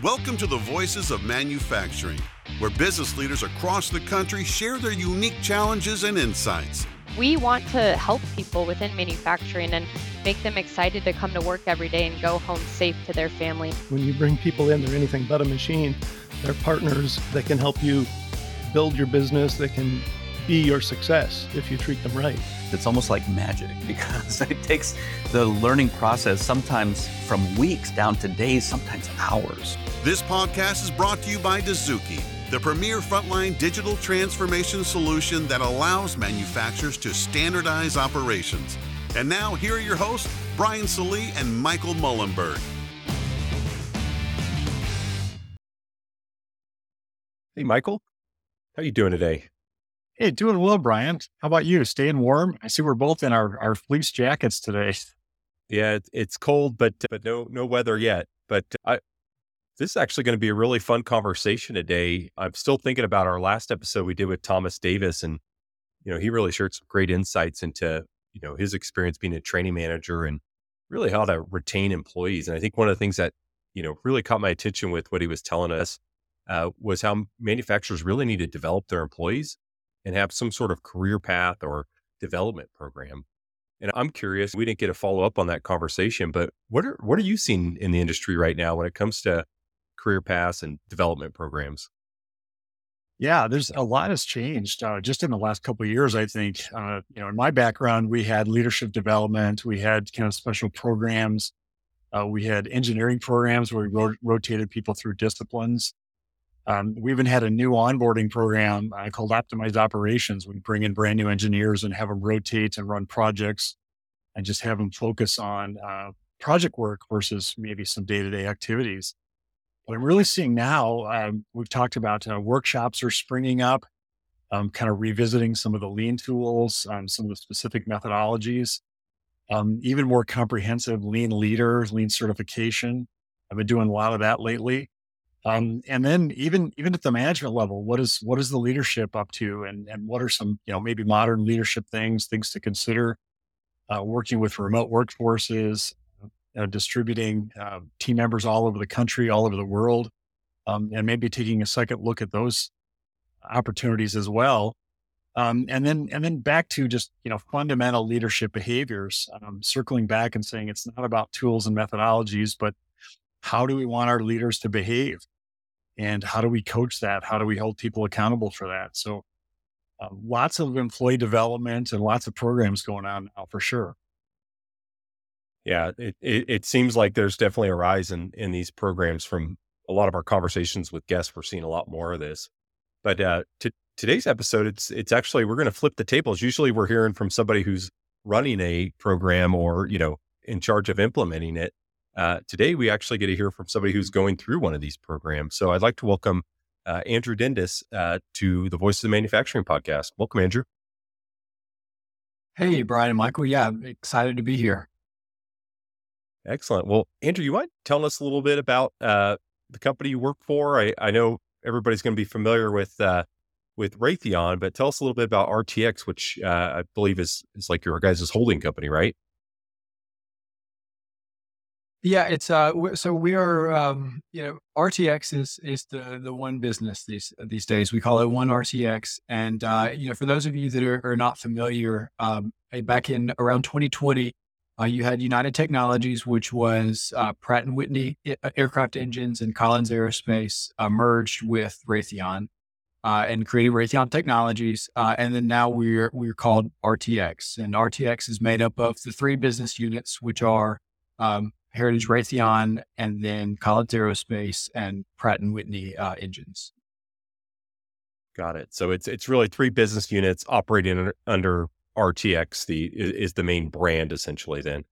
Welcome to the Voices of Manufacturing, where business leaders across the country share their unique challenges and insights. We want to help people within manufacturing and make them excited to come to work every day and go home safe to their family. When you bring people in, they're anything but a machine. They're partners that can help you build your business, that can be your success if you treat them right. It's almost like magic because it takes the learning process sometimes from weeks down to days, sometimes hours. This podcast is brought to you by Dozuki, the premier frontline digital transformation solution that allows manufacturers to standardize operations. And now, here are your hosts, Brian Salee and Michael Mullenberg. Hey, Michael, how are you doing today? Hey, doing well, Brian. How about you? Staying warm? I see we're both in our, our fleece jackets today. Yeah, it's cold, but but no no weather yet. But I, this is actually going to be a really fun conversation today. I'm still thinking about our last episode we did with Thomas Davis, and you know he really shared some great insights into you know his experience being a training manager and really how to retain employees. And I think one of the things that you know really caught my attention with what he was telling us uh, was how manufacturers really need to develop their employees and have some sort of career path or development program. And I'm curious, we didn't get a follow up on that conversation, but what are what are you seeing in the industry right now when it comes to career paths and development programs? Yeah, there's a lot has changed uh, just in the last couple years. I think, uh, you know, in my background, we had leadership development, we had kind of special programs, uh, we had engineering programs where we ro- rotated people through disciplines. Um, we even had a new onboarding program uh, called Optimized Operations. We bring in brand new engineers and have them rotate and run projects and just have them focus on uh, project work versus maybe some day to day activities. What I'm really seeing now, um, we've talked about uh, workshops are springing up, um, kind of revisiting some of the lean tools, um, some of the specific methodologies, um, even more comprehensive lean leader, lean certification. I've been doing a lot of that lately. Um, and then even even at the management level, what is what is the leadership up to, and and what are some you know maybe modern leadership things things to consider? Uh, working with remote workforces, uh, distributing uh, team members all over the country, all over the world, um, and maybe taking a second look at those opportunities as well. Um, and then and then back to just you know fundamental leadership behaviors, um, circling back and saying it's not about tools and methodologies, but how do we want our leaders to behave? And how do we coach that? How do we hold people accountable for that? So, uh, lots of employee development and lots of programs going on now for sure. Yeah, it, it, it seems like there's definitely a rise in, in these programs from a lot of our conversations with guests. We're seeing a lot more of this. But uh, to today's episode, it's it's actually we're going to flip the tables. Usually, we're hearing from somebody who's running a program or you know in charge of implementing it. Uh, today, we actually get to hear from somebody who's going through one of these programs. So I'd like to welcome uh, Andrew Dendis uh, to the Voice of the Manufacturing podcast. Welcome, Andrew. Hey, Brian and Michael. Yeah, I'm excited to be here. Excellent. Well, Andrew, you mind telling us a little bit about uh, the company you work for? I, I know everybody's going to be familiar with uh, with Raytheon, but tell us a little bit about RTX, which uh, I believe is is like your guys' holding company, right? Yeah, it's uh. So we are, um, you know, RTX is is the the one business these these days. We call it one RTX, and uh, you know, for those of you that are, are not familiar, um, back in around 2020, uh, you had United Technologies, which was uh, Pratt and Whitney uh, aircraft engines, and Collins Aerospace uh, merged with Raytheon uh, and created Raytheon Technologies, uh, and then now we're we're called RTX, and RTX is made up of the three business units, which are um, Heritage Raytheon, and then Collins Aerospace and Pratt and Whitney uh, engines. Got it. So it's it's really three business units operating under, under RTX. The is the main brand essentially. Then.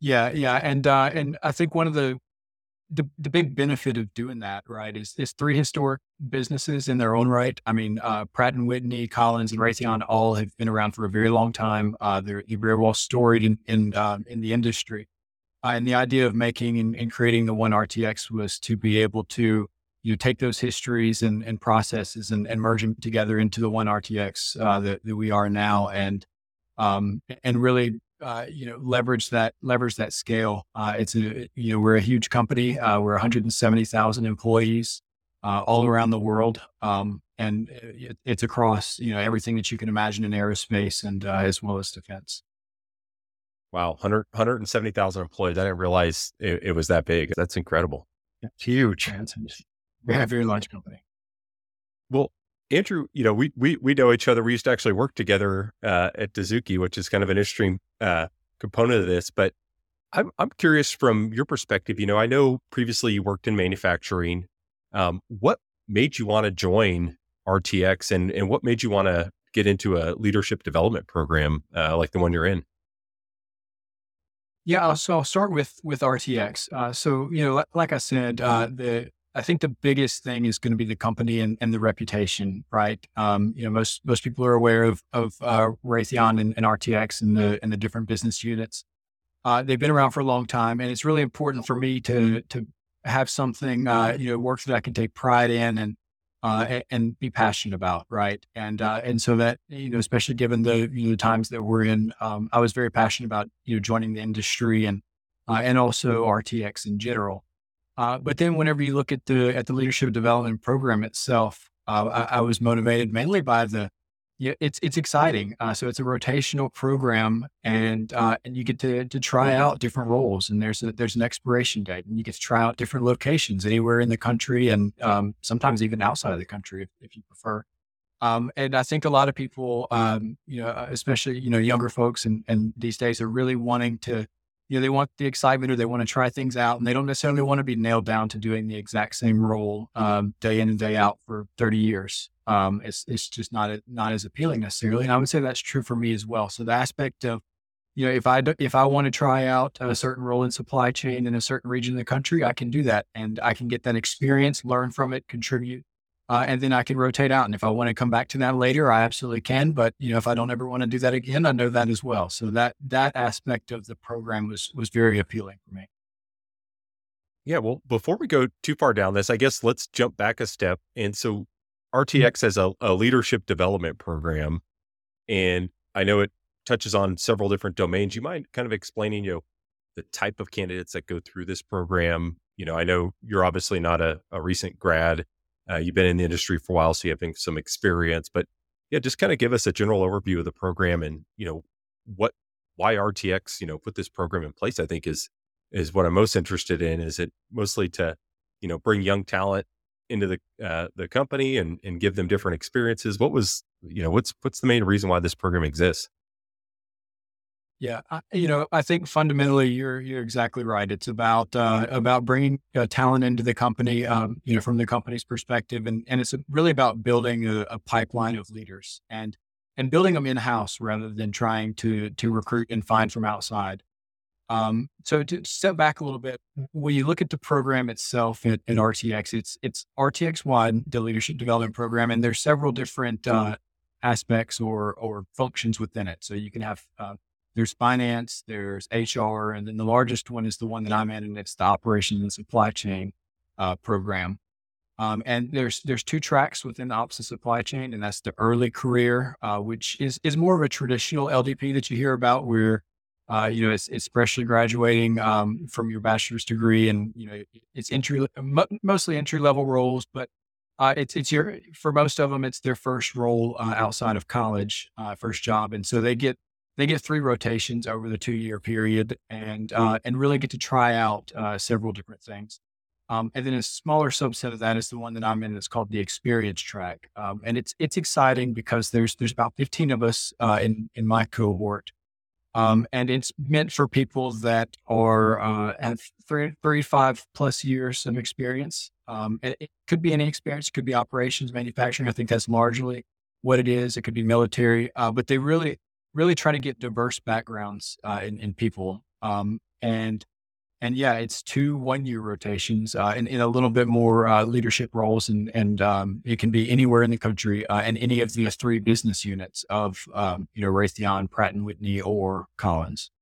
Yeah, yeah, and uh, and I think one of the the, the big benefit of doing that, right, is is three historic businesses in their own right. I mean, uh, Pratt and Whitney, Collins, and Raytheon all have been around for a very long time. Uh, they're, very well storied in in, uh, in the industry. Uh, and the idea of making and, and, creating the one RTX was to be able to you know, take those histories and, and processes and, and, merge them together into the one RTX uh, that, that we are now, and um, and really uh, you know, leverage that leverage that scale. Uh, it's a you know we're a huge company. Uh, we're 170,000 employees uh, all around the world, um, and it, it's across you know everything that you can imagine in aerospace and uh, as well as defense. Wow, 100, 170,000 employees. I didn't realize it, it, was that big. That's incredible. Yeah, huge. Very, very large company. Well, Andrew, you know, we we we know each other. We used to actually work together uh, at Dozuki, which is kind of an interesting uh, component of this. But I'm I'm curious from your perspective. You know, I know previously you worked in manufacturing. Um, what made you want to join RTX, and and what made you want to get into a leadership development program uh, like the one you're in? Yeah, so I'll start with with RTX. Uh, so you know, like I said, uh, the I think the biggest thing is going to be the company and, and the reputation, right? Um, you know, most most people are aware of of uh, Raytheon and, and, RTX and the and the different business units. Uh, they've been around for a long time, and it's really important for me to to have something uh, you know work that I can take pride in and uh, and, and, be passionate about, right? And uh, and so that you know, especially given the you know times that we're in, um, I was very passionate about you know joining the industry and uh, and also RTX in general. Uh, but then whenever you look at the at the leadership development program itself, uh, I, I, was motivated mainly by the yeah, it's it's exciting. Uh, so it's a rotational program, and uh, and you get to to try out different roles. And there's a, there's an expiration date, and you get to try out different locations anywhere in the country, and um, sometimes even outside of the country if, if you prefer. Um, and I think a lot of people, um, you know, especially you know younger folks, and and these days are really wanting to you know, they want the excitement or they want to try things out and they don't necessarily want to be nailed down to doing the exact same role um, day in and day out for 30 years. Um, it's, it's just not, a, not as appealing necessarily. And I would say that's true for me as well. So the aspect of, you know, if I, if I want to try out a certain role in supply chain in a certain region of the country, I can do that and I can get that experience, learn from it, contribute uh, and then I can rotate out. And if I want to come back to that later, I absolutely can. But you know, if I don't ever want to do that again, I know that as well. So that that aspect of the program was was very appealing for me. Yeah. Well, before we go too far down this, I guess let's jump back a step. And so RTX mm-hmm. has a, a leadership development program, and I know it touches on several different domains. You mind kind of explaining, you know, the type of candidates that go through this program? You know, I know you're obviously not a, a recent grad uh, you've been in the industry for a while, so you have some experience. But yeah, just kind of give us a general overview of the program and you know what why RTX you know put this program in place. I think is is what I'm most interested in. Is it mostly to you know bring young talent into the uh, the company and and give them different experiences? What was you know what's what's the main reason why this program exists? Yeah, I, you know, I think fundamentally you're you're exactly right. It's about uh, about bringing uh, talent into the company, um, you know, from the company's perspective, and and it's really about building a, a pipeline of leaders and and building them in house rather than trying to to recruit and find from outside. Um, so to step back a little bit, when you look at the program itself at, at RTX, it's it's RTX wide, the leadership development program, and there's several different uh, aspects or or functions within it. So you can have uh, there's finance, there's HR, and then the largest one is the one that I'm in, and it's the operations and supply chain uh, program. Um, and there's there's two tracks within the ops and supply chain, and that's the early career, uh, which is is more of a traditional LDP that you hear about, where uh, you know it's, it's freshly graduating um, from your bachelor's degree, and you know it's entry mostly entry level roles, but uh, it's it's your for most of them it's their first role uh, outside of college, uh, first job, and so they get they get three rotations over the two year period and uh, and really get to try out uh, several different things. Um, and then a smaller subset of that is the one that I'm in. It's called the experience track, um, and it's it's exciting because there's there's about 15 of us uh, in in my cohort, um, and it's meant for people that are uh, have three three five plus years of experience. Um, it, it could be any experience, it could be operations, manufacturing. I think that's largely what it is. It could be military, uh, but they really really try to get diverse backgrounds uh, in, in people. Um, and and yeah, it's two one year rotations uh, in, a little bit more uh, leadership roles, and and um, it can be anywhere in the country uh, and any of the three business units of um, you know Raytheon, Pratt and Whitney, or Collins.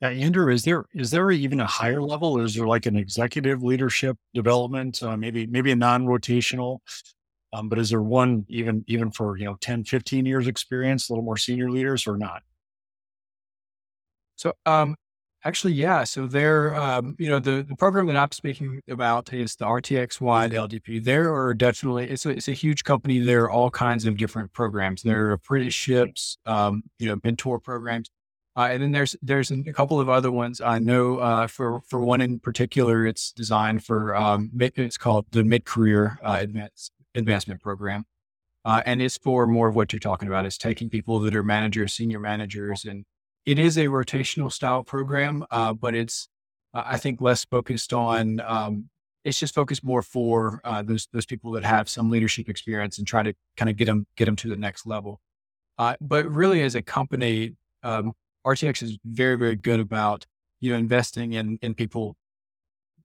Yeah, Andrew, is there is there even a higher level? Is there like an executive leadership development, uh, maybe maybe a non rotational Um, but is there one even even for you know 10, 15 years experience, a little more senior leaders or not? So um, actually, yeah. So there, um, you know, the, the program that I'm speaking about is the RTX Wide LDP. There are definitely it's a, it's a huge company. There are all kinds of different programs. There are apprenticeships, um, you know, mentor programs. Uh, and then there's there's a couple of other ones I know. Uh, for for one in particular, it's designed for um, it's called the mid career uh, advance, advancement program, uh, and it's for more of what you're talking about. It's taking people that are managers, senior managers, and it is a rotational style program, uh, but it's I think less focused on. Um, it's just focused more for uh, those those people that have some leadership experience and try to kind of get them get them to the next level. but really, as a company. Um, RTX is very, very good about, you know, investing in, in people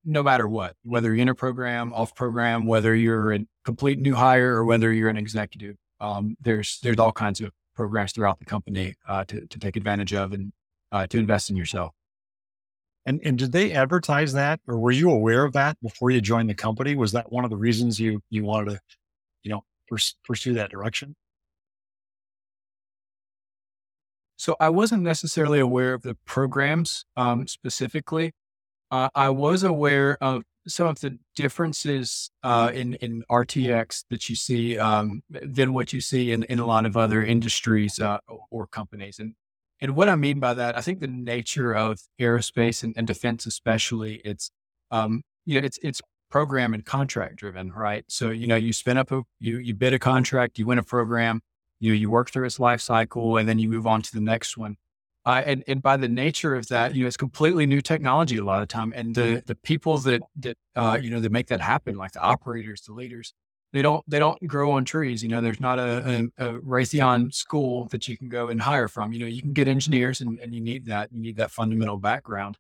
no matter what, whether you're in a program, off program, whether you're a complete new hire or whether you're an executive. Um, there's, there's all kinds of programs throughout the company uh, to, to take advantage of and uh, to invest in yourself. And, and did they advertise that or were you aware of that before you joined the company? Was that one of the reasons you, you wanted to, you know, pursue that direction? So I wasn't necessarily aware of the programs um, specifically. Uh, I was aware of some of the differences uh, in in RTX that you see um, than what you see in, in a lot of other industries uh, or companies. And and what I mean by that, I think the nature of aerospace and, and defense, especially, it's um, you know it's it's program and contract driven, right? So you know you spin up a you you bid a contract, you win a program, you you work through its life cycle and then you move on to the next one. Uh, and, and by the nature of that, you know, it's completely new technology a lot of time. And the, the people that, that, uh, you know, that make that happen, like the operators, the leaders, they don't, they don't grow on trees. You know, there's not a, a, a Raytheon school that you can go and hire from, you know, you can get engineers and, and you need that, you need that fundamental background.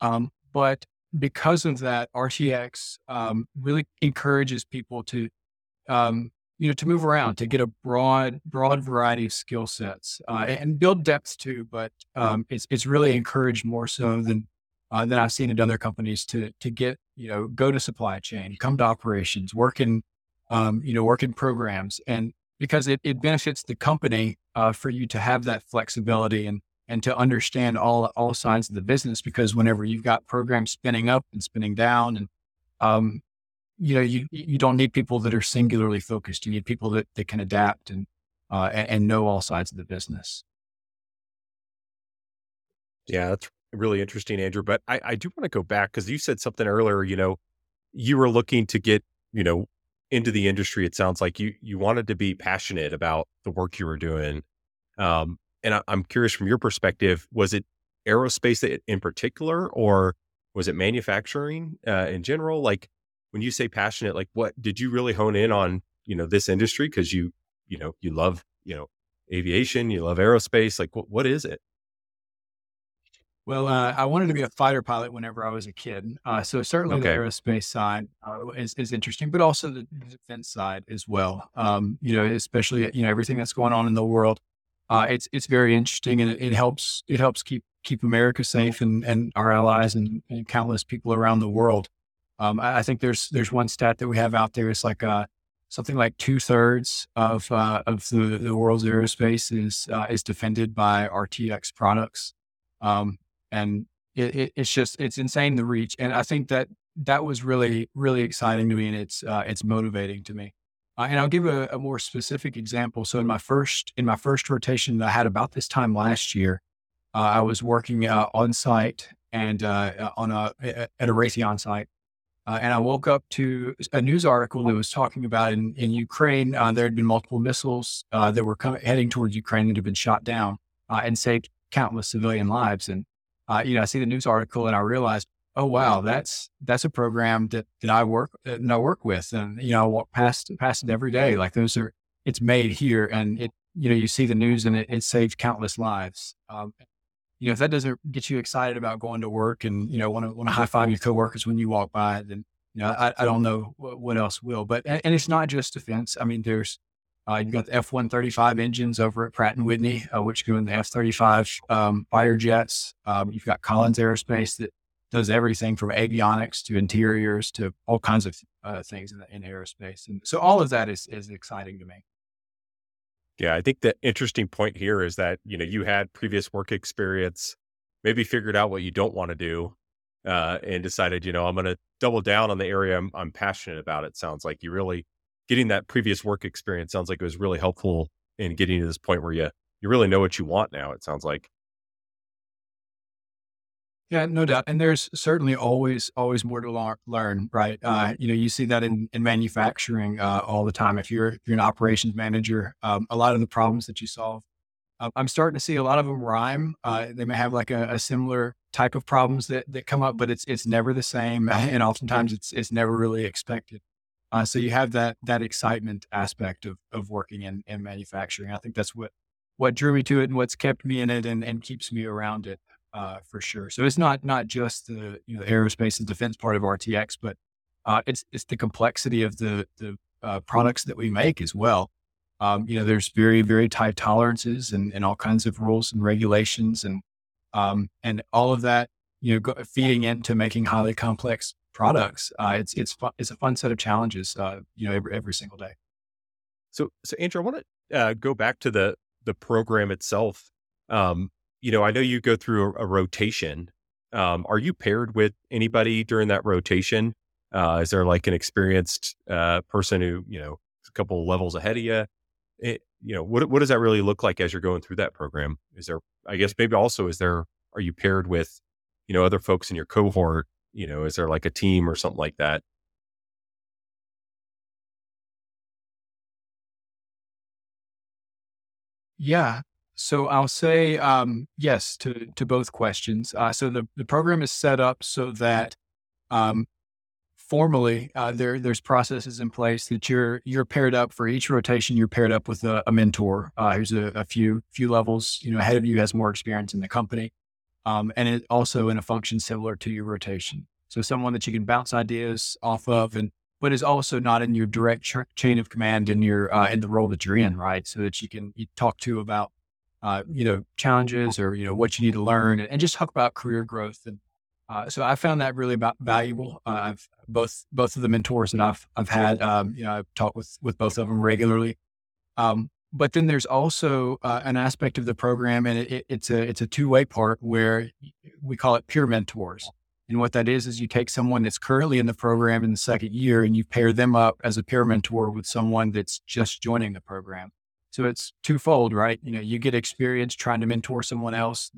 Um, but because of that, RTX um, really encourages people to um, you know, to move around, to get a broad, broad variety of skill sets uh, and build depth too. But um, it's it's really encouraged more so than uh, than I've seen in other companies to to get you know go to supply chain, come to operations, work in um, you know work in programs, and because it, it benefits the company uh, for you to have that flexibility and and to understand all all sides of the business. Because whenever you've got programs spinning up and spinning down, and um, you know, you, you don't need people that are singularly focused. You need people that, that can adapt and, uh, and, and know all sides of the business. Yeah, that's really interesting, Andrew. But I, I do want to go back because you said something earlier, you know, you were looking to get, you know, into the industry. It sounds like you you wanted to be passionate about the work you were doing. Um, and I, I'm curious from your perspective, was it aerospace in particular, or was it manufacturing uh, in general? Like, when you say passionate, like what did you really hone in on, you know, this industry? Cause you, you know, you love, you know, aviation, you love aerospace. Like what, what is it? Well, uh, I wanted to be a fighter pilot whenever I was a kid. Uh, so certainly okay. the aerospace side uh, is, is interesting, but also the defense side as well. Um, you know, especially, you know, everything that's going on in the world. Uh, it's, it's very interesting and it, it, helps, it helps keep, keep America safe and, and our allies and, and countless people around the world. Um, I, I, think there's there's one stat that we have out there. It's like uh, something like two thirds of uh, of the, the world's aerospace is uh, is defended by RTX products, um, and it, it, it's just it's insane the reach. And I think that that was really really exciting to me, and it's uh, it's motivating to me. Uh, and I'll give a, a, more specific example. So in my first in my first rotation that I had about this time last year, uh, I was working on site and on a at a Raytheon site uh, and I woke up to a news article that was talking about in, in Ukraine, uh, there had been multiple missiles uh, that were coming, heading towards Ukraine that had been shot down uh, and saved countless civilian lives. And, uh, you know, I see the news article and I realized, oh, wow, that's, that's a program that, that I work, that I work with. And, you know, I walk past, past it every day. Like those are, it's made here and it, you know, you see the news and it, it saved countless lives. Um, you know, if that doesn't get you excited about going to work and, you know, want to, want to high five your coworkers when you walk by, then, you know, I, I don't know what, what else will, but, and, and, it's not just defense. I mean, there's, uh, you've got the F-135 engines over at Pratt and Whitney, uh, which go in the F-35 um, fighter jets. Um, you've got Collins Aerospace that does everything from avionics to interiors to all kinds of uh, things in, the, in aerospace. And so all of that is, is exciting to me. Yeah, I think the interesting point here is that, you know, you had previous work experience, maybe figured out what you don't want to do, uh, and decided, you know, I'm going to double down on the area I'm, I'm passionate about. It sounds like you really getting that previous work experience sounds like it was really helpful in getting to this point where you you really know what you want now. It sounds like. Yeah, no doubt. And there's certainly always, always more to learn, right? Uh, you know, you see that in, in manufacturing uh, all the time. If you're, if you're an operations manager, um, a lot of the problems that you solve, uh, I'm starting to see a lot of them rhyme. Uh, they may have like a, a, similar type of problems that, that come up, but it's, it's never the same. And oftentimes it's, it's never really expected. Uh, so you have that, that excitement aspect of, of working in, in manufacturing. I think that's what, what drew me to it and what's kept me in it and, and keeps me around it uh, for sure. So it's not not just the you know aerospace and defense part of RTX, but uh, it's it's the complexity of the the uh, products that we make as well. Um, you know, there's very very tight tolerances and, and all kinds of rules and regulations and um, and all of that you know go, feeding into making highly complex products. Uh, it's it's it's a fun set of challenges. Uh, you know, every every single day. So so Andrew, I want to uh, go back to the the program itself. Um, you know, I know you go through a, a rotation. Um, are you paired with anybody during that rotation? Uh, is there like an experienced uh, person who you know a couple levels ahead of you? It, you know, what what does that really look like as you're going through that program? Is there, I guess, maybe also is there are you paired with, you know, other folks in your cohort? You know, is there like a team or something like that? Yeah, so I'll say um, yes to to both questions. Uh, so the the program is set up so that um, formally uh, there there's processes in place that you're you're paired up for each rotation. You're paired up with a, a mentor uh, who's a, a, few few levels you know ahead of you, has more experience in the company, um, and it also in a function similar to your rotation. So someone that you can bounce ideas off of and but is also not in your direct ch- chain of command in your uh, in the role that you're in, right? So that you can you talk to about uh, you know, challenges or, you know, what you need to learn and, and just talk about career growth. And uh, so I found that really about valuable. Uh, I've both, both of the mentors that I've, I've had, um, you know, I've talked with, with both of them regularly. Um, but then there's also uh, an aspect of the program and it, it's a, it's a two way part where we call it peer mentors. And what that is, is you take someone that's currently in the program in the second year and you pair them up as a peer mentor with someone that's just joining the program. So it's twofold, right? You know, you get experience trying to mentor someone else.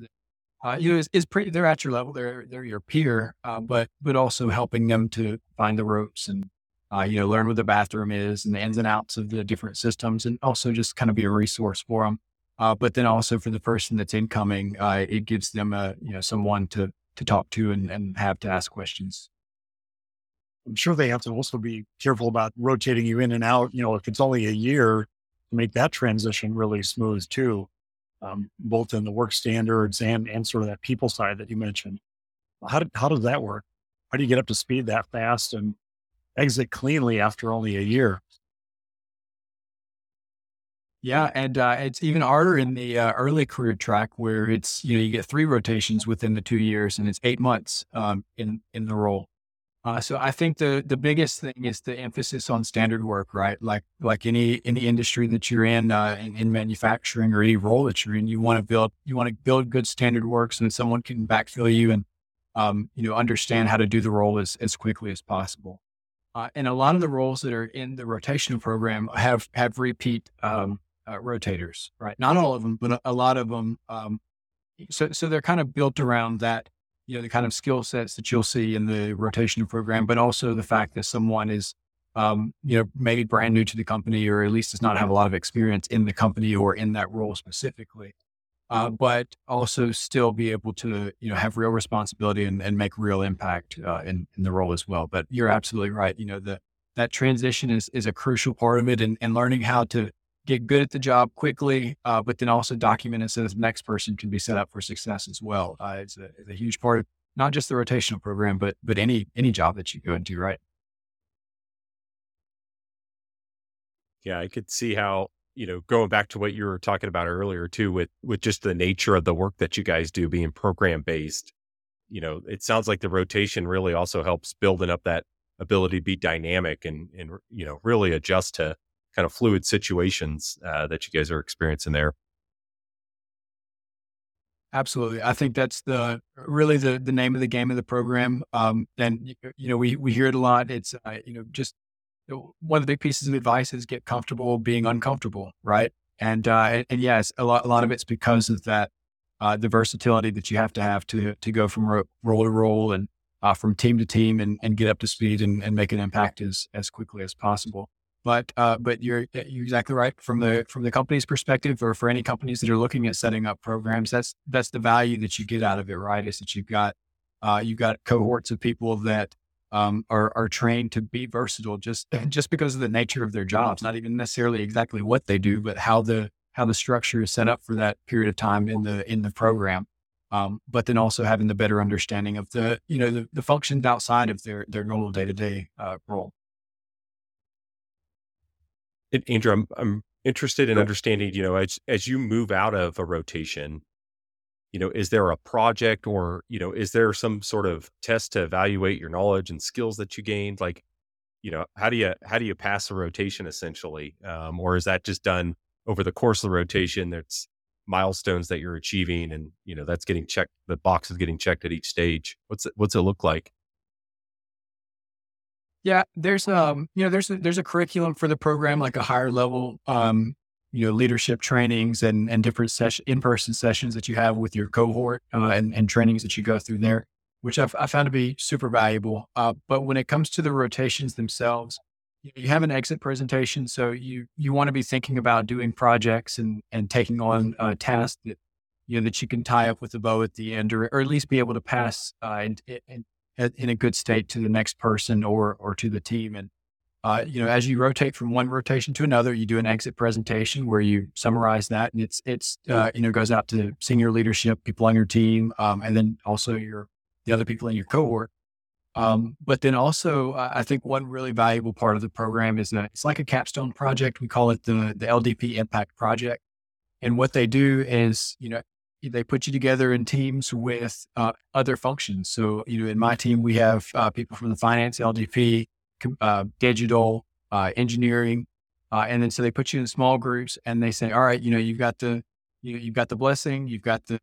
Uh, you know, is, is pretty. They're at your level. They're they're your peer, uh, but but also helping them to find the ropes and uh, you know learn what the bathroom is and the ins and outs of the different systems, and also just kind of be a resource for them. Uh, but then also for the person that's incoming, uh, it gives them a you know someone to to talk to and, and have to ask questions. I'm sure they have to also be careful about rotating you in and out. You know, if it's only a year, make that transition really smooth too, um, both in the work standards and and sort of that people side that you mentioned. How did, how does that work? How do you get up to speed that fast and exit cleanly after only a year? Yeah, and uh, it's even harder in the uh, early career track where it's you know you get three rotations within the two years and it's eight months um, in in the role. Uh, so I think the the biggest thing is the emphasis on standard work, right? Like like any any industry that you're in, uh, in, in, manufacturing or any role that you're in, you want to build you want to build good standard work so that someone can backfill you and um, you know understand how to do the role as as quickly as possible. Uh, and a lot of the roles that are in the rotational program have have repeat um, uh, rotators, right? Not all of them, but a, a lot of them. Um, so so they're kind of built around that you know, the kind of skill sets that you'll see in the rotation program, but also the fact that someone is, um, you know, maybe brand new to the company or at least does not have a lot of experience in the company or in that role specifically. Uh, but also still be able to, you know, have real responsibility and, and make real impact uh, in, in the role as well. But you're absolutely right. You know, the, that transition is, is a crucial part of it and, and learning how to get good at the job quickly, uh, but then also document it so the next person can be set up for success as well. Uh, it's, a, it's, a, huge part of not just the rotational program, but but any any job that you go into, right? Yeah, I could see how you know going back to what you were talking about earlier too, with with just the nature of the work that you guys do being program based. you know, it sounds like the rotation really also helps building up that ability to be dynamic and, and, you know, really adjust to kind of fluid situations uh, that you guys are experiencing there. Absolutely. I think that's the really the the name of the game of the program. Um, and you know, we we hear it a lot. It's uh, you know just one of the big pieces of advice is get comfortable being uncomfortable, right? And uh, and, and yes, a lot a lot of it's because of that uh, the versatility that you have to have to to go from ro- role to role and uh, from team to team and, and get up to speed and, and make an impact as as quickly as possible. But uh, but you're you're exactly right from the from the company's perspective, or for any companies that are looking at setting up programs. That's that's the value that you get out of it, right? Is that you've got uh, you've got cohorts of people that um, are are trained to be versatile just just because of the nature of their jobs, not even necessarily exactly what they do, but how the how the structure is set up for that period of time in the in the program. Um, but then also having the better understanding of the you know the, the functions outside of their their normal day to day role. Andrew, I'm I'm interested in understanding, you know, as as you move out of a rotation, you know, is there a project or, you know, is there some sort of test to evaluate your knowledge and skills that you gained? Like, you know, how do you how do you pass a rotation essentially? Um, or is that just done over the course of the rotation? There's milestones that you're achieving and, you know, that's getting checked, the box is getting checked at each stage. What's it what's it look like? Yeah, there's um, you know, there's a, there's a curriculum for the program, like a higher level, um, you know, leadership trainings and and different session in person sessions that you have with your cohort uh, and and trainings that you go through there, which I've, I found to be super valuable. Uh, but when it comes to the rotations themselves, you have an exit presentation, so you you want to be thinking about doing projects and and taking on a task that you know that you can tie up with a bow at the end, or or at least be able to pass uh, and, and in a good state to the next person or or to the team. And uh, you know, as you rotate from one rotation to another, you do an exit presentation where you summarize that, and it's it's uh, you know goes out to senior leadership, people on your team, um, and then also your the other people in your cohort. Um, but then also, uh, I think one really valuable part of the program is that it's like a capstone project. We call it the the LDP Impact Project, and what they do is you know they put you together in teams with uh, other functions. So, you know, in my team, we have uh, people from the finance, LDP, uh, digital, uh, engineering, uh, and then so they put you in small groups and they say, all right, you know, you've got the you know, you've got the blessing, you've got the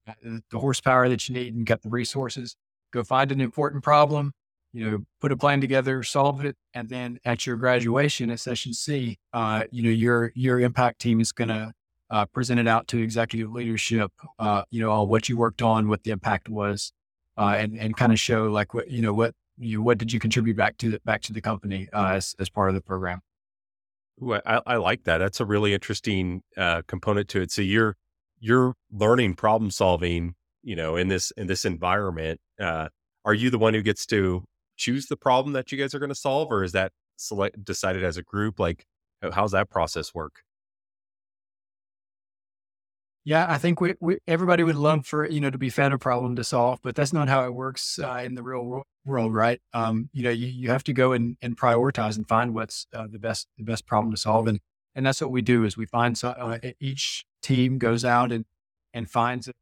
the horsepower that you need, and got the resources. Go find an important problem, you know, put a plan together, solve it, and then at your graduation at session C, uh, you know, your your impact team is going to uh, presented out to executive leadership, uh, you know, what you worked on, what the impact was, uh, and and kind of show like what you know what you what did you contribute back to the back to the company uh, as as part of the program. Ooh, I, I like that. That's a really interesting uh, component to it. So you're you're learning problem solving, you know, in this in this environment. Uh, are you the one who gets to choose the problem that you guys are going to solve, or is that select decided as a group? Like, how's that process work? Yeah, I think we, we, everybody would love for you know to be fed a problem to solve, but that's not how it works uh, in the real world, right? Um, you know, you, you have to go and, and prioritize and find what's uh, the best the best problem to solve, and and that's what we do is we find so, uh, each team goes out and and finds a,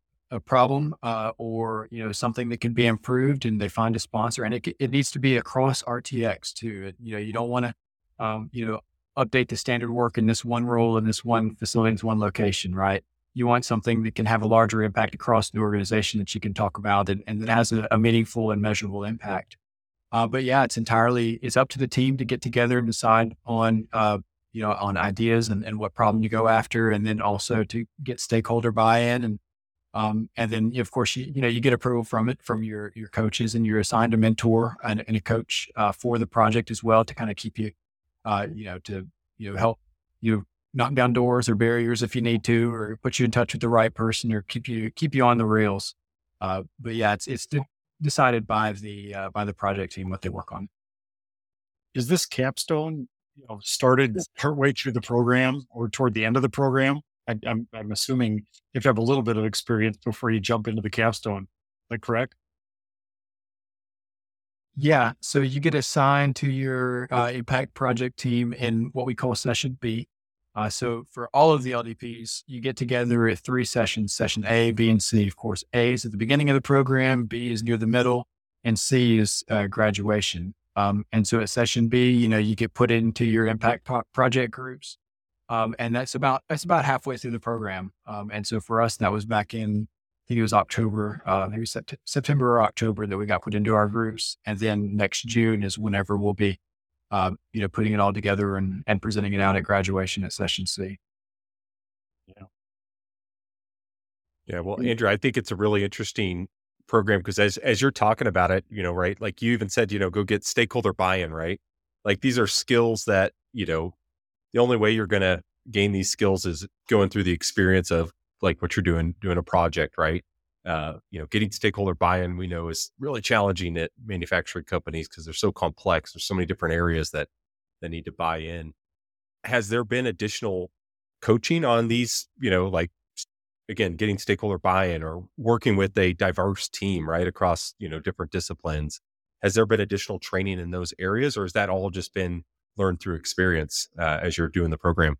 problem uh, or you know something that can be improved, and they find a sponsor, and it it needs to be across RTX too. You know, you don't want to um, you know update the standard work in this one role in this one facility in this one location, right? You want something that can have a larger impact across the organization that you can talk about and, and that has a, a meaningful and measurable impact. Uh, but yeah, it's entirely it's up to the team to get together and decide on uh, you know on ideas and, and what problem you go after, and then also to get stakeholder buy-in and um, and then of course you you know you get approval from it from your your coaches and you're assigned a mentor and, and a coach uh, for the project as well to kind of keep you uh, you know to you know help you knock down doors or barriers if you need to, or put you in touch with the right person, or keep you keep you on the rails. Uh, but yeah, it's it's de- decided by the uh, by the project team what they work on. Is this capstone you know, started partway through the program or toward the end of the program? I, am I'm, I'm assuming you have to have a little bit of experience before you jump into the capstone. Is that correct? Yeah. So you get assigned to your uh, impact project team in what we call session B. Uh, so for all of the LDPs, you get together at three sessions, session A, B, and C. Of course, A is at the beginning of the program, B is near the middle, and C is uh, graduation. Um, and so at session B, you know, you get put into your impact pro- project groups. Um, and that's about, that's about halfway through the program. Um, and so for us, that was back in, I think it was October, uh, maybe sept- September or October that we got put into our groups. And then next June is whenever we'll be uh, you know, putting it all together and, and presenting it out at graduation at session C. Yeah. Yeah. Well, Andrew, I think it's a really interesting program because as, as you're talking about it, you know, right. Like you even said, you know, go get stakeholder buy-in, right? Like these are skills that, you know, the only way you're going to gain these skills is going through the experience of like what you're doing, doing a project, right? Uh, you know, getting stakeholder buy-in, we know is really challenging at manufacturing companies because they're so complex. There's so many different areas that that need to buy in. Has there been additional coaching on these? You know, like again, getting stakeholder buy-in or working with a diverse team, right, across you know different disciplines. Has there been additional training in those areas, or has that all just been learned through experience uh, as you're doing the program?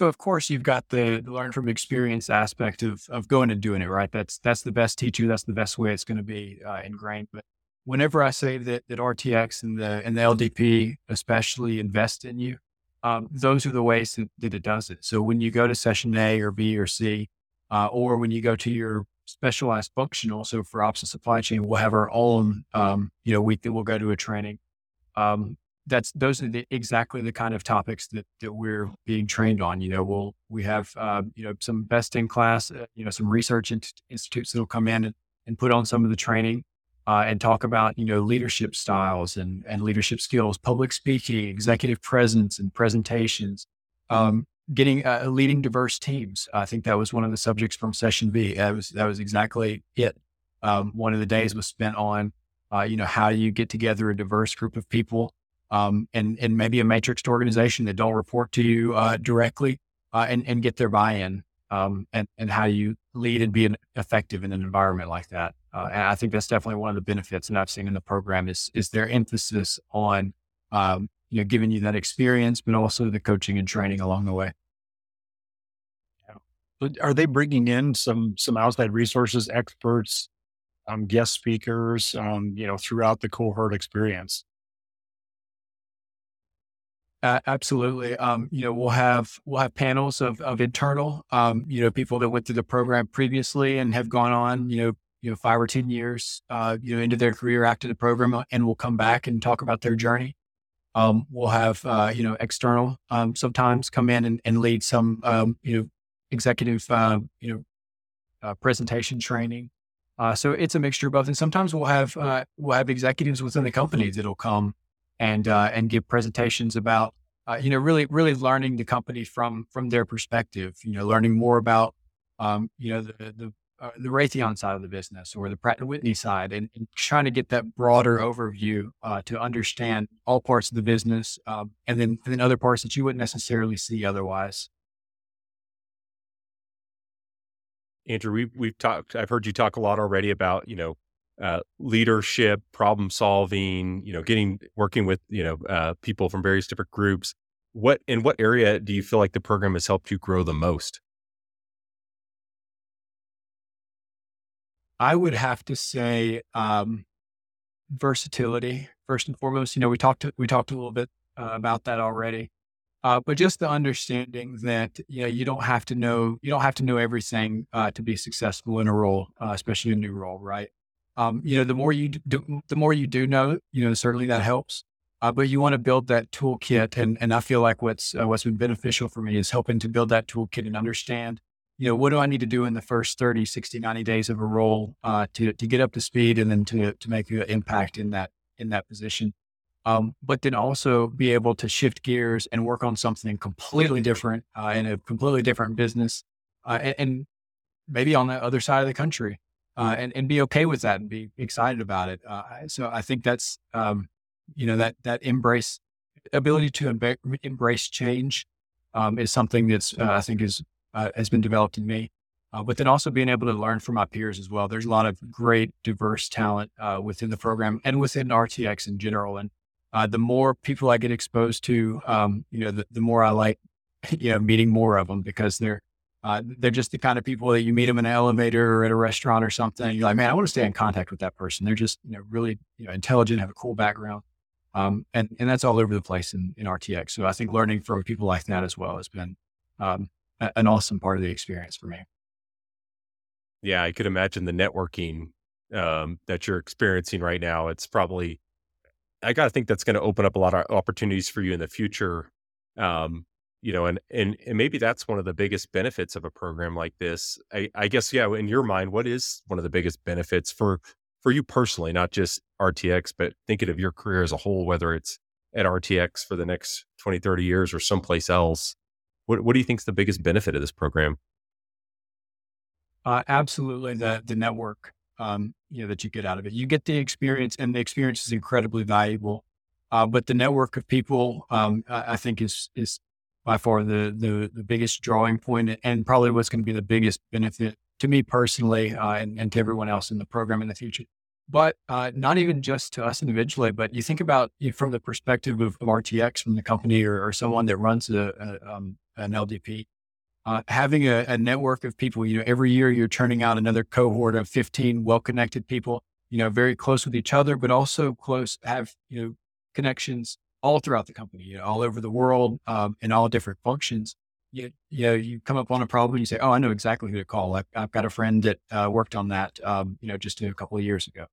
So of course you've got the learn from experience aspect of of going and doing it, right? That's that's the best teacher. That's the best way it's going to be uh, ingrained. But whenever I say that that RTX and the and the LDP especially invest in you, um, those are the ways that, that, it does it. So when you go to session A or B or C, uh, or when you go to your specialized functional, so for ops and supply chain, we'll have our own um, you know week that we'll go to a training. Um, that's those are the, exactly the kind of topics that, that we're being trained on. You know, we'll we have uh, you know some best in class, uh, you know, some research in- institutes that'll come in and, and put on some of the training uh, and talk about you know leadership styles and and leadership skills, public speaking, executive presence, and presentations. Um, getting uh, leading diverse teams. I think that was one of the subjects from session B. That was that was exactly it. Um, one of the days was spent on, uh, you know, how do you get together a diverse group of people um, and and maybe a matrixed organization that don't report to you uh, directly uh, and and get their buy-in um, and and how you lead and be an, effective in an environment like that. Uh, and I think that's definitely one of the benefits that I've seen in the program is is their emphasis on um, you know giving you that experience, but also the coaching and training along the way. Are they bringing in some some outside resources, experts, um, guest speakers, um, you know, throughout the cohort experience? Uh, absolutely. Um, you know, we'll have we'll have panels of of internal, um, you know, people that went through the program previously and have gone on, you know, you know, five or ten years, uh, you know, into their career after the program, uh, and will come back and talk about their journey. Um, we'll have uh, you know external um, sometimes come in and, and lead some um, you know executive uh, you know uh, presentation training. So it's a mixture of both, and sometimes we'll have we'll have executives within the company that'll come and uh, and give presentations about uh, you know really really learning the company from from their perspective. You know, learning more about um, you know the the uh, the Raytheon side of the business or the Pratt and Whitney side, and, and trying to get that broader overview uh, to understand all parts of the business, um, and then and then other parts that you wouldn't necessarily see otherwise. Andrew, we've we've talked. I've heard you talk a lot already about you know uh, leadership, problem solving, you know, getting working with you know uh, people from various different groups. What in what area do you feel like the program has helped you grow the most? I would have to say um, versatility first and foremost. You know, we talked we talked a little bit uh, about that already, uh, but just the understanding that you know you don't have to know you don't have to know everything uh, to be successful in a role, uh, especially a new role, right? Um, you know, the more you do, the more you do know, you know, certainly that helps. Uh, but you want to build that toolkit, and and I feel like what's uh, what's been beneficial for me is helping to build that toolkit and understand, you know, what do I need to do in the first 30, 60, 90 days of a role uh, to to get up to speed, and then to to make an impact in that in that position. Um, but then also be able to shift gears and work on something completely different uh, in a completely different business, uh, and, and maybe on the other side of the country uh, and and be okay with that and be excited about it. Uh, so I think that's um, you know that that embrace ability to emb- embrace change um, is something that's uh, I think is uh, has been developed in me. Uh, but then also being able to learn from my peers as well. There's a lot of great diverse talent uh, within the program and within RTX in general. And the more people I get exposed to, um, you know, the, the more I like, you know, meeting more of them because they're, uh, they're just the kind of people that you meet them in an elevator or at a restaurant or something. You're like, man, I want to stay in contact with that person. They're just, you know, really, you know, intelligent, have a cool background. Um, and, and that's all over the place in, in RTX. So I think learning from people like that as well has been, um, a, an awesome part of the experience for me. Yeah. I could imagine the networking, um, that you're experiencing right now. It's probably, I got to think that's going to open up a lot of opportunities for you in the future. Um, you know, and, and, and maybe that's one of the biggest benefits of a program like this. I, I guess, yeah, in your mind, what is one of the biggest benefits for, for you personally, not just RTX, but thinking of your career as a whole, whether it's at RTX for the next 20, 30 years or someplace else? What, what do you think is the biggest benefit of this program? Uh, absolutely. The, the network, um, you know, that you get out of it. You get the experience and the experience is incredibly valuable. Uh, but the network of people, um, I, I, think is, is by far the, the, the biggest drawing point and probably what's going to be the biggest benefit to me personally uh, and, and, to everyone else in the program in the future. But uh, not even just to us individually, but you think about you know, from the perspective of, of, RTX from the company or, or someone that runs a, a, um, an LDP, uh, having a, a, network of people, you know, every year you're turning out another cohort of 15 well-connected people, you know, very close with each other, but also close, have, you know, connections all throughout the company, you know, all over the world, um, in all different functions. You, you know, you come up on a problem, and you say, "Oh, I know exactly who to call." I've, I've got a friend that uh, worked on that, um, you know, just a couple of years ago.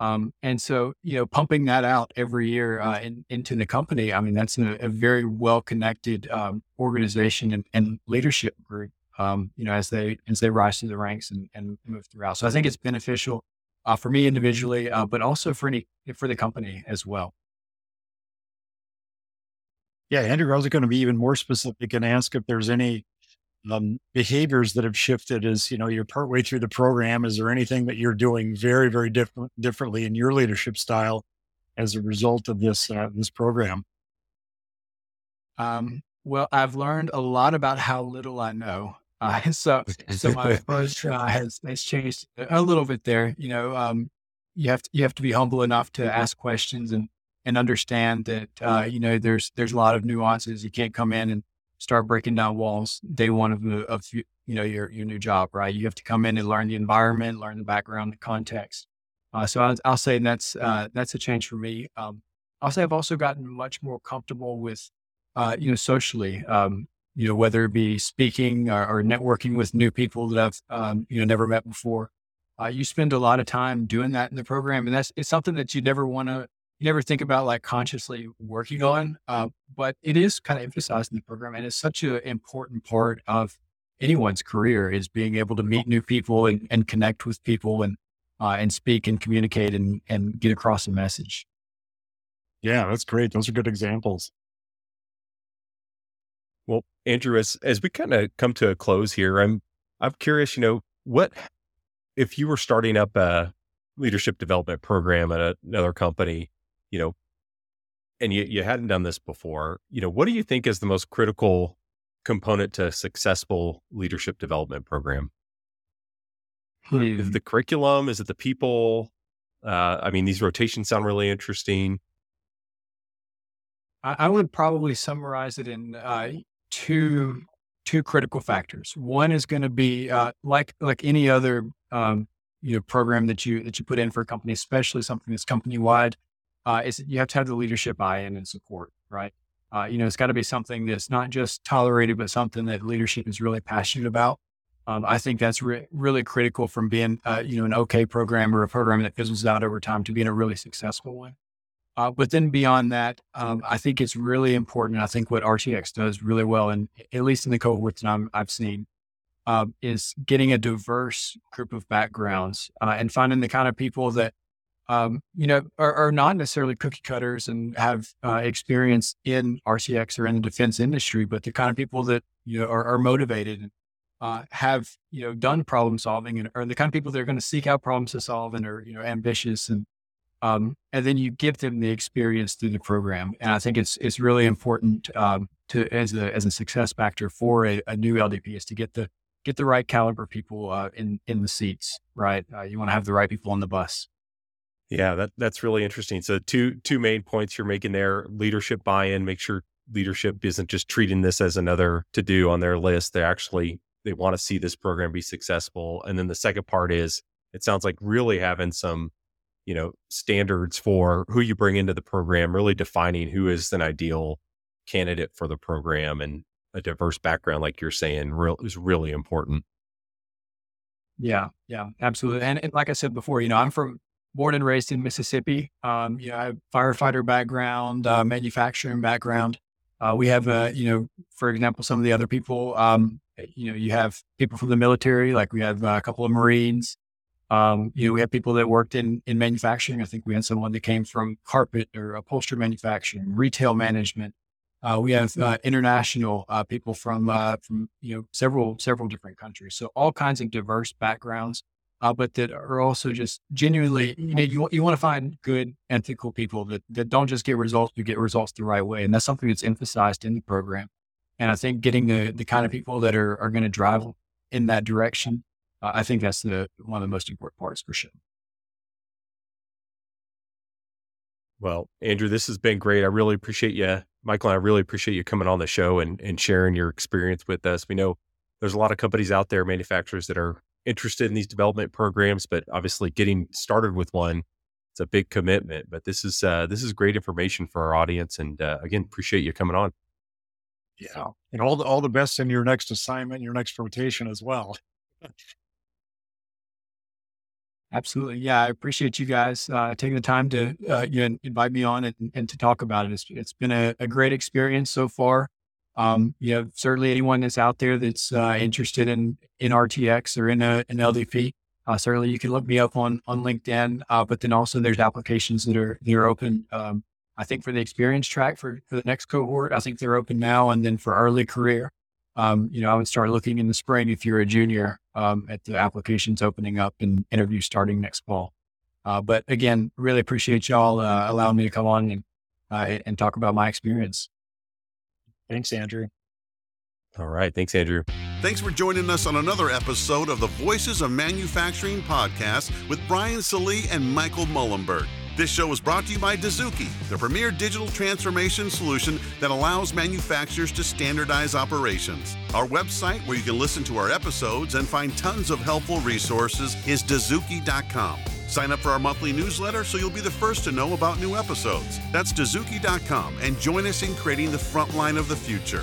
Um, and so, you know, pumping that out every year uh, in, into the company, I mean, that's a, a very well connected um, organization and, and, leadership group. Um, you know, as they as they rise through the ranks and, and move throughout. So I think it's beneficial uh, for me individually, uh, but also for any for the company as well. Yeah, Andrew, I was going to be even more specific and ask if there's any um, behaviors that have shifted as you know you're partway through the program. Is there anything that you're doing very, very different differently in your leadership style as a result of this uh, this program? Um, well, I've learned a lot about how little I know. Uh, so, so my approach uh, has has changed a little bit there. You know, um, you have to you have to be humble enough to ask questions and and understand that uh, you know there's there's a lot of nuances. You can't come in and start breaking down walls day one of the of you know your your new job, right? You have to come in and learn the environment, learn the background, the context. Uh, so I'll, I'll, say that's uh, that's a change for me. Um, I'll say I've also gotten much more comfortable with uh, you know socially. Um, you know whether it be speaking or, or, networking with new people that I've um, you know never met before. Uh, you spend a lot of time doing that in the program, and that's it's something that you never want to you never think about like consciously working on, uh, but it is kind of emphasized in the program, and it's such an important part of anyone's career is being able to meet new people and, and connect with people and uh, and speak and communicate and and get across a message. Yeah, that's great. Those are good examples. Well, Andrew, as as we kind of come to a close here, I'm I'm curious. You know, what if you were starting up a leadership development program at another company? You know, and you, you hadn't done this before, you know, what do you think is the most critical component to a successful leadership development program? Hmm. Is the curriculum? Is it the people? Uh, I mean, these rotations sound really interesting. I, I would probably summarize it in uh, two two critical factors. One is going to be uh, like like any other um, you know program that you that you put in for a company, especially something that's company wide uh, is you have to have the leadership buy-in and support, right? Uh, you know, it's got to be something that's not just tolerated, but something that leadership is really passionate about. Um, I think that's re- really critical from being, uh, you know, an okay program or a program that fizzles out over time to being a really successful one. Uh, but then beyond that, um, I think it's really important. I think what RTX does really well, and at least in the cohorts that i have seen, uh, is getting a diverse group of backgrounds uh, and finding the kind of people that um, you know, are, are, not necessarily cookie cutters and have uh, experience in RTX or in the defense industry, but the kind of people that you know are, are motivated and uh, have you know done problem solving and are the kind of people that are going to seek out problems to solve and are you know ambitious and um, and then you give them the experience through the program. And I think it's it's really important um, to as a as a success factor for a, a, new LDP is to get the get the right caliber people uh, in in the seats. Right, uh, you want to have the right people on the bus. Yeah, that that's really interesting. So two two main points you're making there: leadership buy-in. Make sure leadership isn't just treating this as another to do on their list. They actually they want to see this program be successful. And then the second part is it sounds like really having some you know standards for who you bring into the program, really defining who is an ideal candidate for the program and a diverse background, like you're saying, real is really important. Yeah, yeah, absolutely. And, and like I said before, you know, I'm from born and raised in Mississippi. Um, you know, I have firefighter background, uh, manufacturing background. Uh, we have, uh, you know, for example, some of the other people, um, you know, you have people from the military, like we have uh, a couple of Marines. Um, you know, we have people that worked in in manufacturing. I think we had someone that came from carpet or upholstery manufacturing, retail management. Uh, we have uh, international uh, people from uh, from you know several several different countries, so all kinds of diverse backgrounds, uh, but that are also just genuinely you know you you want to find good ethical people that that don't just get results, you get results the right way, and that's something that's emphasized in the program. And I think getting the the kind of people that are are going to drive in that direction, uh, I think that's the one of the most important parts for sure. Well, Andrew, this has been great. I really appreciate you, Michael. I really appreciate you coming on the show and, and sharing your experience with us. We know there's a lot of companies out there, manufacturers that are interested in these development programs, but obviously getting started with one, it's a big commitment. But this is uh, this is great information for our audience, and uh, again, appreciate you coming on. Yeah, and all the all the best in your next assignment, your next rotation as well. Absolutely. Yeah. I appreciate you guys uh, taking the time to uh, you know, invite me on and, and, to talk about it. It's, it's been a, a great experience so far. Um, you know, certainly anyone that's out there that's uh, interested in, in RTX or in a, an LDP, uh, certainly you can look me up on, on LinkedIn. Uh, but then also there's applications that are, that are open. Um, I think for the experience track for, for the next cohort, I think they're open now. And then for early career, um, you know, I would start looking in the spring if you're a junior um, at the applications opening up and interviews starting next fall. Uh, but again, really appreciate y'all uh, allowing me to come on and, uh, and talk about my experience. Thanks, Andrew. All right. Thanks, Andrew. Thanks for joining us on another episode of the Voices of Manufacturing podcast with Brian Salee and Michael Mullenberg. This show is brought to you by Dozuki, the premier digital transformation solution that allows manufacturers to standardize operations. Our website, where you can listen to our episodes and find tons of helpful resources, is dozuki.com. Sign up for our monthly newsletter so you'll be the first to know about new episodes. That's dozuki.com and join us in creating the front line of the future.